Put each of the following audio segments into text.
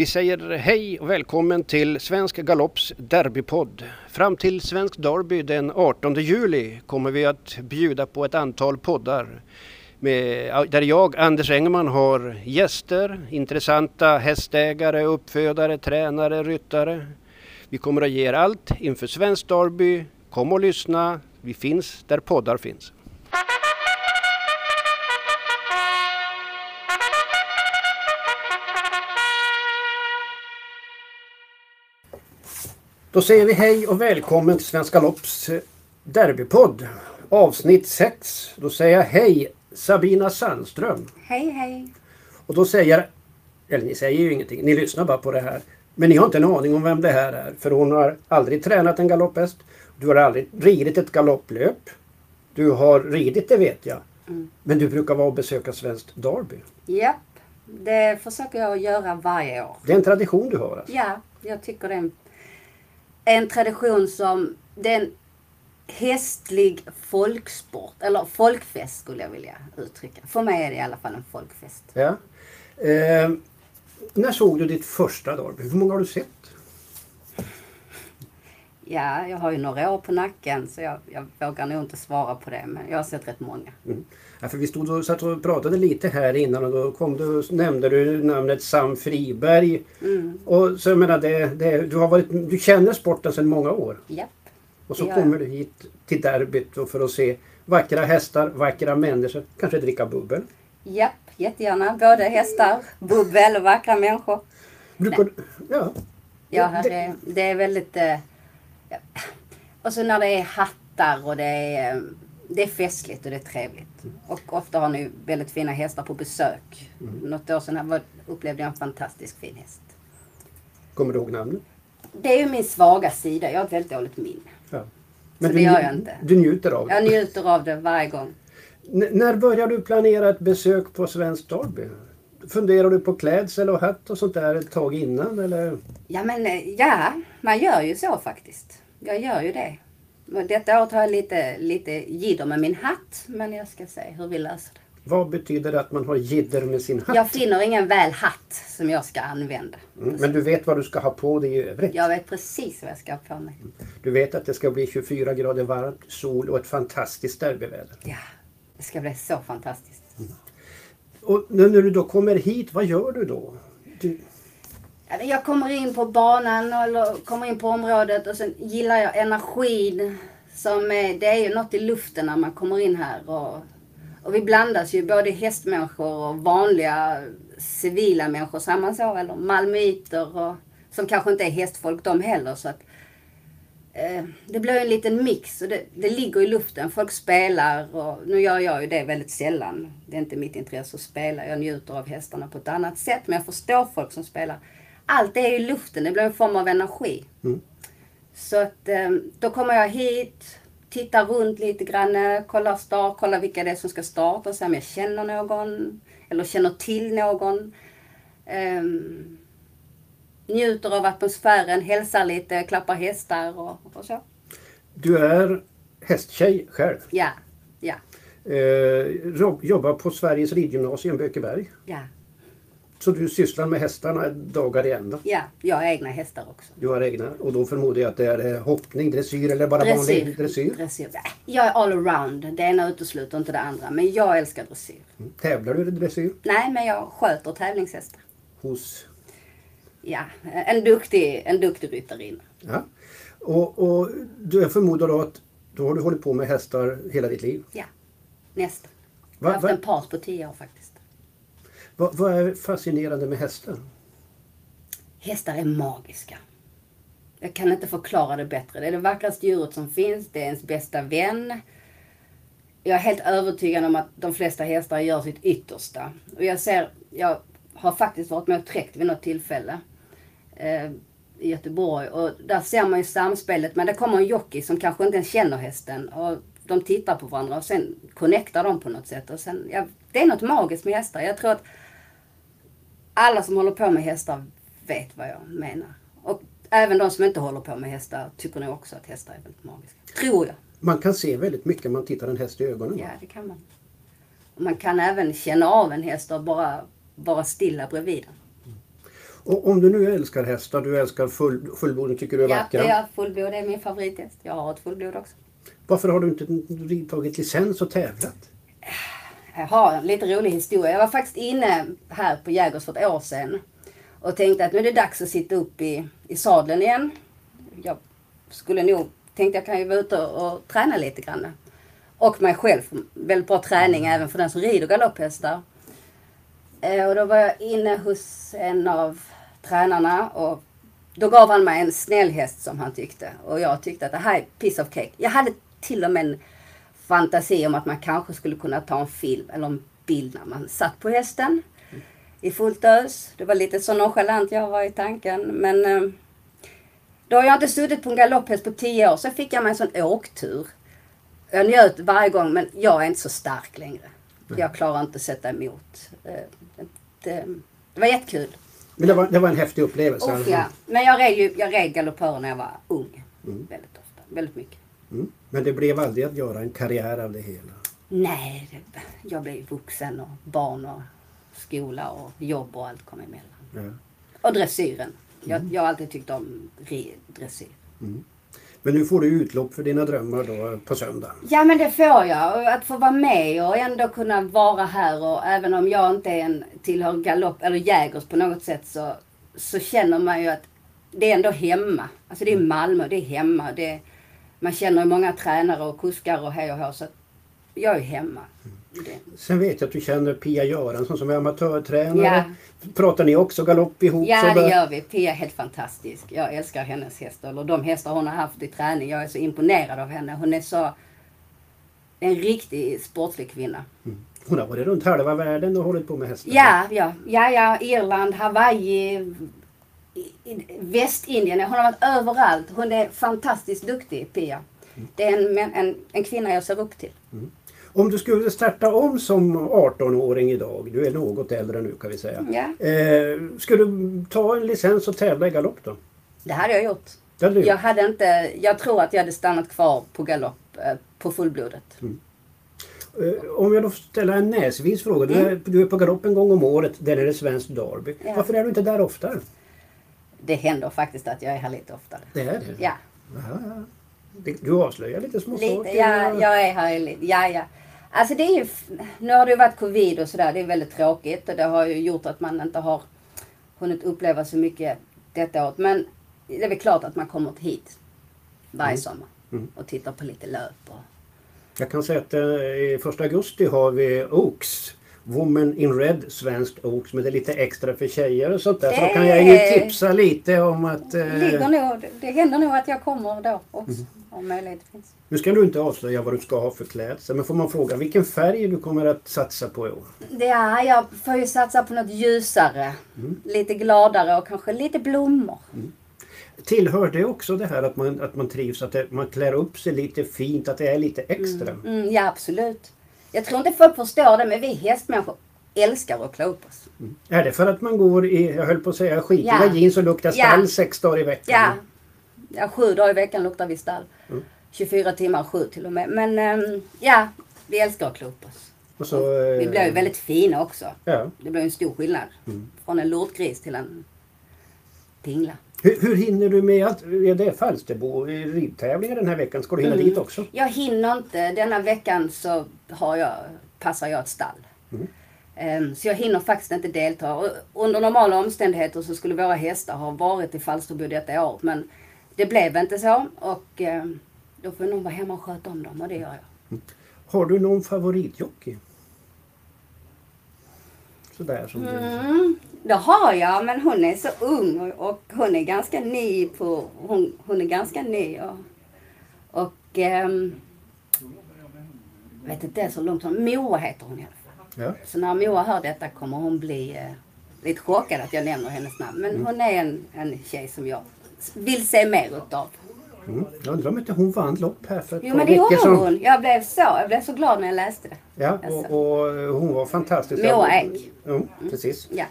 Vi säger hej och välkommen till Svensk Galopps derbypodd. Fram till Svensk Derby den 18 juli kommer vi att bjuda på ett antal poddar med, där jag, Anders Engman, har gäster, intressanta hästägare, uppfödare, tränare, ryttare. Vi kommer att ge er allt inför Svensk Derby. Kom och lyssna. Vi finns där poddar finns. Då säger vi hej och välkommen till Svenska Lopps eh, derbypodd. Avsnitt 6. Då säger jag hej Sabina Sandström. Hej hej. Och då säger eller ni säger ju ingenting, ni lyssnar bara på det här. Men ni har inte en aning om vem det här är. För hon har aldrig tränat en galopphäst. Du har aldrig ridit ett galopplöp. Du har ridit, det vet jag. Mm. Men du brukar vara och besöka Svenskt Derby. Japp, det försöker jag göra varje år. Det är en tradition du har alltså. Ja, jag tycker det är en, en tradition som det är en hästlig folksport, eller folkfest skulle jag vilja uttrycka. För mig är det i alla fall en folkfest. Ja. Eh, när såg du ditt första Derby? Hur många har du sett? Ja, jag har ju några år på nacken så jag, jag vågar nog inte svara på det men jag har sett rätt många. Mm. Ja, för vi stod och, satt och pratade lite här innan och då kom du, nämnde du namnet Sam Friberg. Mm. Och så jag menar, det, det, du, har varit, du känner sporten sedan många år. Japp. Och så kommer du hit till derbyt för att se vackra hästar, vackra människor, kanske dricka bubbel. Japp, jättegärna. Både hästar, bubbel och vackra människor. Brukar, du- ja. Ja, Det- det, är, det är väldigt... Eh, ja. Och så när det är hattar och det är, eh, det är festligt och det är trevligt. Och ofta har ni väldigt fina hästar på besök. Mm. Något år sedan var, upplevde jag en fantastisk fin häst. Kommer du ihåg namnet? Det är ju min svaga sida. Jag har ett väldigt dåligt minne. Ja. Så det gör jag inte. Du njuter av det? Jag njuter av det varje gång. N- när började du planera ett besök på Svenskt Derby? Funderar du på klädsel och hatt och sånt där ett tag innan eller? Ja, men eh, ja, man gör ju så faktiskt. Jag gör ju det. Detta året har jag lite, lite jidder med min hatt. Men jag ska se hur vi löser det. Vad betyder det att man har jidder med sin hatt? Jag finner ingen väl hatt som jag ska använda. Mm, men du vet vad du ska ha på dig i övrigt? Jag vet precis vad jag ska ha på mig. Du vet att det ska bli 24 grader varmt, sol och ett fantastiskt derbyväder. Ja, det ska bli så fantastiskt. Och när när du då kommer hit, vad gör du då? Du, Jag kommer in på banan eller kommer in på området och sen gillar jag energin. Som är, det är ju något i luften när man kommer in här. Och, och vi blandas ju både hästmänniskor och vanliga civila människor, säger man så? Eller malmöiter och, som kanske inte är hästfolk de heller. Så att, eh, det blir en liten mix och det, det ligger i luften. Folk spelar och nu gör jag ju det väldigt sällan. Det är inte mitt intresse att spela. Jag njuter av hästarna på ett annat sätt. Men jag förstår folk som spelar. Allt är i luften. Det blir en form av energi. Mm. Så att eh, då kommer jag hit, tittar runt lite grann, kollar start, kollar vilka det är som ska starta, se om jag känner någon eller känner till någon. Ehm, njuter av atmosfären, hälsar lite, klappar hästar och, och så. du är hästtjej själv. Ja, ja, Eh, jobb- jobbar på Sveriges ridgymnasium Bökeberg. ja, Så du sysslar med hästarna dagar i ända. ja. Jag har egna hästar också. Du har egna och då förmodar jag att det är eh, hoppning, dressyr eller bara vanlig dressyr. Dressyr. Jag är all around. Det ena utesluter inte det andra. Men jag älskar dressyr. Mm. Tävlar du i dressyr? Nej, men jag sköter tävlingshästar. Hos... Ja, en duktig, en duktig ryttarinna. Ja. Och, och du jag förmodar då att då har du hållit på med hästar hela ditt liv. Ja, nästan. Jag har haft en paus på tio år faktiskt. va, vad är fascinerande med hästar? Hästar är magiska. Jag kan inte förklara det bättre. Det är det vackraste djuret som finns. Det är ens bästa vän. Jag är helt övertygad om att de flesta hästar gör sitt yttersta. Och jag ser, jag har faktiskt varit med och träckt vid något tillfälle. Eh, I Göteborg. Och där ser man ju samspelet. Men det kommer en jockey som kanske inte ens känner hästen. Och de tittar på varandra och sen connectar de på något sätt. Och sen, ja, det är något magiskt med hästar. Jag tror att alla som håller på med hästar vet vad jag menar. Och även de som inte håller på med hästar tycker nog också att hästar är väldigt magiska. Tror jag. Man kan se väldigt mycket om man tittar en häst i ögonen. Ja, det kan man. Man kan även känna av en häst och bara vara stilla bredvid den. Och om du nu älskar hästar, du älskar full, fullbloden, tycker du är Ja, vackra. är fullblod. Är min favorithäst. Jag har ett fullblod också. Varför har du inte tagit licens och tävlat? Jag har en lite rolig historia. Jag var faktiskt inne här på Jägers för ett år sedan och tänkte att nu är det dags att sitta upp i, i sadeln igen. Jag skulle nog, tänkte jag kan ju vara ute och, och träna lite grann. Och mig själv. Väldigt bra träning även för den som rider galopphästar. Eh, och då var jag inne hos en av tränarna och då gav han mig en snäll häst som han tyckte. Och jag tyckte att det här är piece of cake. Jag hade till och med en fantasi om att man kanske skulle kunna ta en film eller en bild när man satt på hästen i fullt ös. Det var lite så nonchalant jag var i tanken. Men eh, då har jag inte suttit på en galopphäst på tio år. Så fick jag mig en sån åktur. Jag njöt varje gång men jag är inte så stark längre. Jag klarar inte att sätta emot. Eh, Det, det var jättekul. Men det var, det var en häftig upplevelse. Och ja. Men jag red, ju, jag red galoppörer när jag var ung. Väldigt ofta. Väldigt mycket. Mm. Men det blev aldrig att göra en karriär av det hela. Nej, det, jag blev vuxen och barn och skola och jobb och allt kom emellan. Ja. Och dressyren. Jag, jag har alltid tyckt om dressyr. Men nu får du utlopp för dina drömmar då på söndag. Ja men det får jag. Att få vara med och ändå kunna vara här och även om jag inte är en, tillhör galopp eller jägers på något sätt så, så känner man ju att det är ändå hemma. Alltså det är Malmö, det är hemma. Det, man känner många tränare och kuskar och hej och hå så jag är hemma. Det. Sen vet jag att du känner Pia Göransson som är amatörtränare. Ja. Pratar ni också galopp ihop? Ja, det gör vi. Pia är helt fantastisk. Jag älskar hennes hästar. Eller de hästar hon har haft i träning. Jag är så imponerad av henne. Hon är så... En riktig sportslig kvinna. Hon har varit runt halva världen och hållit på med hästar. Ja, ja. Ja, ja. Irland, Hawaii, Västindien. Hon har varit överallt. Hon är fantastiskt duktig, Pia. Det är en, en, en kvinna jag ser upp till. Om du skulle starta om som 18-åring idag, du är något äldre nu kan vi säga. Ja. Eh, skulle du ta en licens och tävla i galopp då? Det hade jag gjort. Hade Jag hade inte... Jag tror att jag hade stannat kvar på galopp eh, på fullblodet. Eh, Om jag då ställa en näsvis fråga. Du är, du är på galopp en gång om året, där är det svenskt derby. Ja. Varför är du inte där oftare? Det händer faktiskt att jag är här lite oftare. Det är det? Ja. Det- Du avslöjar lite små lite. saker. Ja, jag är här lite. Ja, ja. Alltså det är ju... Nu har det ju varit covid och sådär. Det är väldigt tråkigt och det har ju gjort att man inte har hunnit uppleva så mycket detta året. Men det är väl klart att man kommer hit varje sommar Mm. och tittar på lite löp. Och... Jag kan säga att eh, i första augusti har vi Oaks. Woman in Red, svenskt. Men det är lite extra för tjejer och sånt där. Så då Det kan jag ju tipsa lite om att... eh, Ligger nog, det händer nog att jag kommer då också. Mm. Om möjlighet finns. Nu ska du inte avslöja vad du ska ha för klädsel. Men får man fråga vilken färg du kommer att satsa på i år? Det är, jag får ju satsa på något ljusare. Mm. Lite gladare och kanske lite blommor. Tillhör det också det här att man, att man trivs, att det, man klär upp sig lite fint, att det är lite extra? Mm, ja, absolut. Jag tror inte folk förstår det, men vi hästmänniskor älskar att klä upp oss. Är det för att man går i, jag höll på att säga skitiga Ja. jeans och luktar Ja. stall sex dagar i veckan? Ja. ja, sju dagar i veckan luktar vi stall. Mm. 24 timmar, sju till och med. Men ehm, ja, vi älskar att klä upp oss. Och så, eh, Vi blir ju väldigt fina också. Ja. Det blir en stor skillnad. Mm. Från en lortgris till en pingla. Hur, hur hinner du med att... Ja, det är Falsterbo i ridtävlingar den här veckan. Ska du hinna Mm. dit också? Jag hinner inte. Denna veckan så har jag, passar jag ett stall. Mm. Ehm, Så jag hinner faktiskt inte delta. Och Under normala omständigheter så skulle våra hästar ha varit i Falsterbo detta år. Men det blev inte så. Och ehm, då får nog vara hemma och sköta om dem och det gör jag. Har du någon favoritjockey? Sådär som du... Mm, det har jag, men hon är så ung och, hon är ganska ny på... Hon, hon är ganska ny och... Och... ehm, vet inte så långt hon... Moa heter hon i alla fall. Ja. Så när Moa hör detta kommer hon bli eh, lite chockad att jag nämner hennes namn. Men Mm. hon är en, en tjej som jag vill se mer utav. Mm. Jag undrar om inte hon vann lopp här för ett Jo par men det gjorde sedan. hon. Jag blev så, jag blev så glad när jag läste det. Ja, Alltså. och, och hon var fantastisk. Moa Ek. Ja, precis. Ja.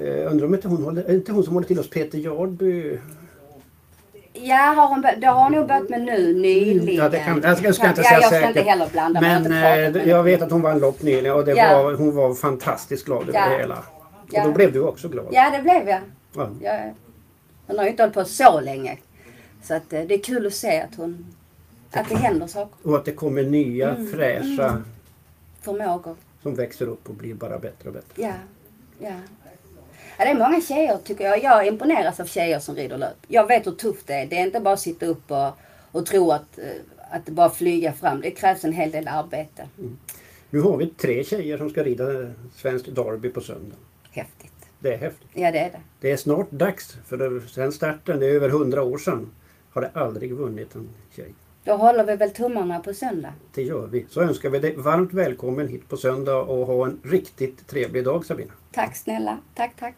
Eh, undrar om inte hon håller, inte hon som håller till hos Peter Jardby? Ja, har hon, det har hon nog börjat med nu nyligen. Mm, Ja, det kan, jag ska, jag ska inte ja, säga jag ska säkert. inte heller blanda Men jag eh, med jag vet att hon vann lopp nyligen och det Ja. var, hon var fantastiskt glad över Ja. det hela. Och Ja. då blev du också glad. Ja, det blev jag. Ja. Jag, hon har ju inte hållit på så länge. Så att, eh, det är kul att se att hon att det händer saker. Och att det kommer nya Mm, fräscha Förmågor. som växer upp och blir bara bättre och bättre. Ja, ja. Ja. Det är många tjejer tycker jag. Jag imponeras av tjejer som rider löp. Jag vet hur tufft det är. Det är inte bara att sitta upp och, och tro att, eh, att det bara flyga fram. Det krävs en hel del arbete. Nu har vi tre tjejer som ska rida svenskt derby på söndag. Häftigt. Det är häftigt. Ja, det är det. Det är snart dags för det- sen starten, det är över hundra år sedan, har det aldrig vunnit en tjej. Då håller vi väl tummarna på söndag. Det gör vi. Så önskar vi dig varmt välkommen hit på söndag och ha en riktigt trevlig dag Sabina. Tack snälla. Tack, tack.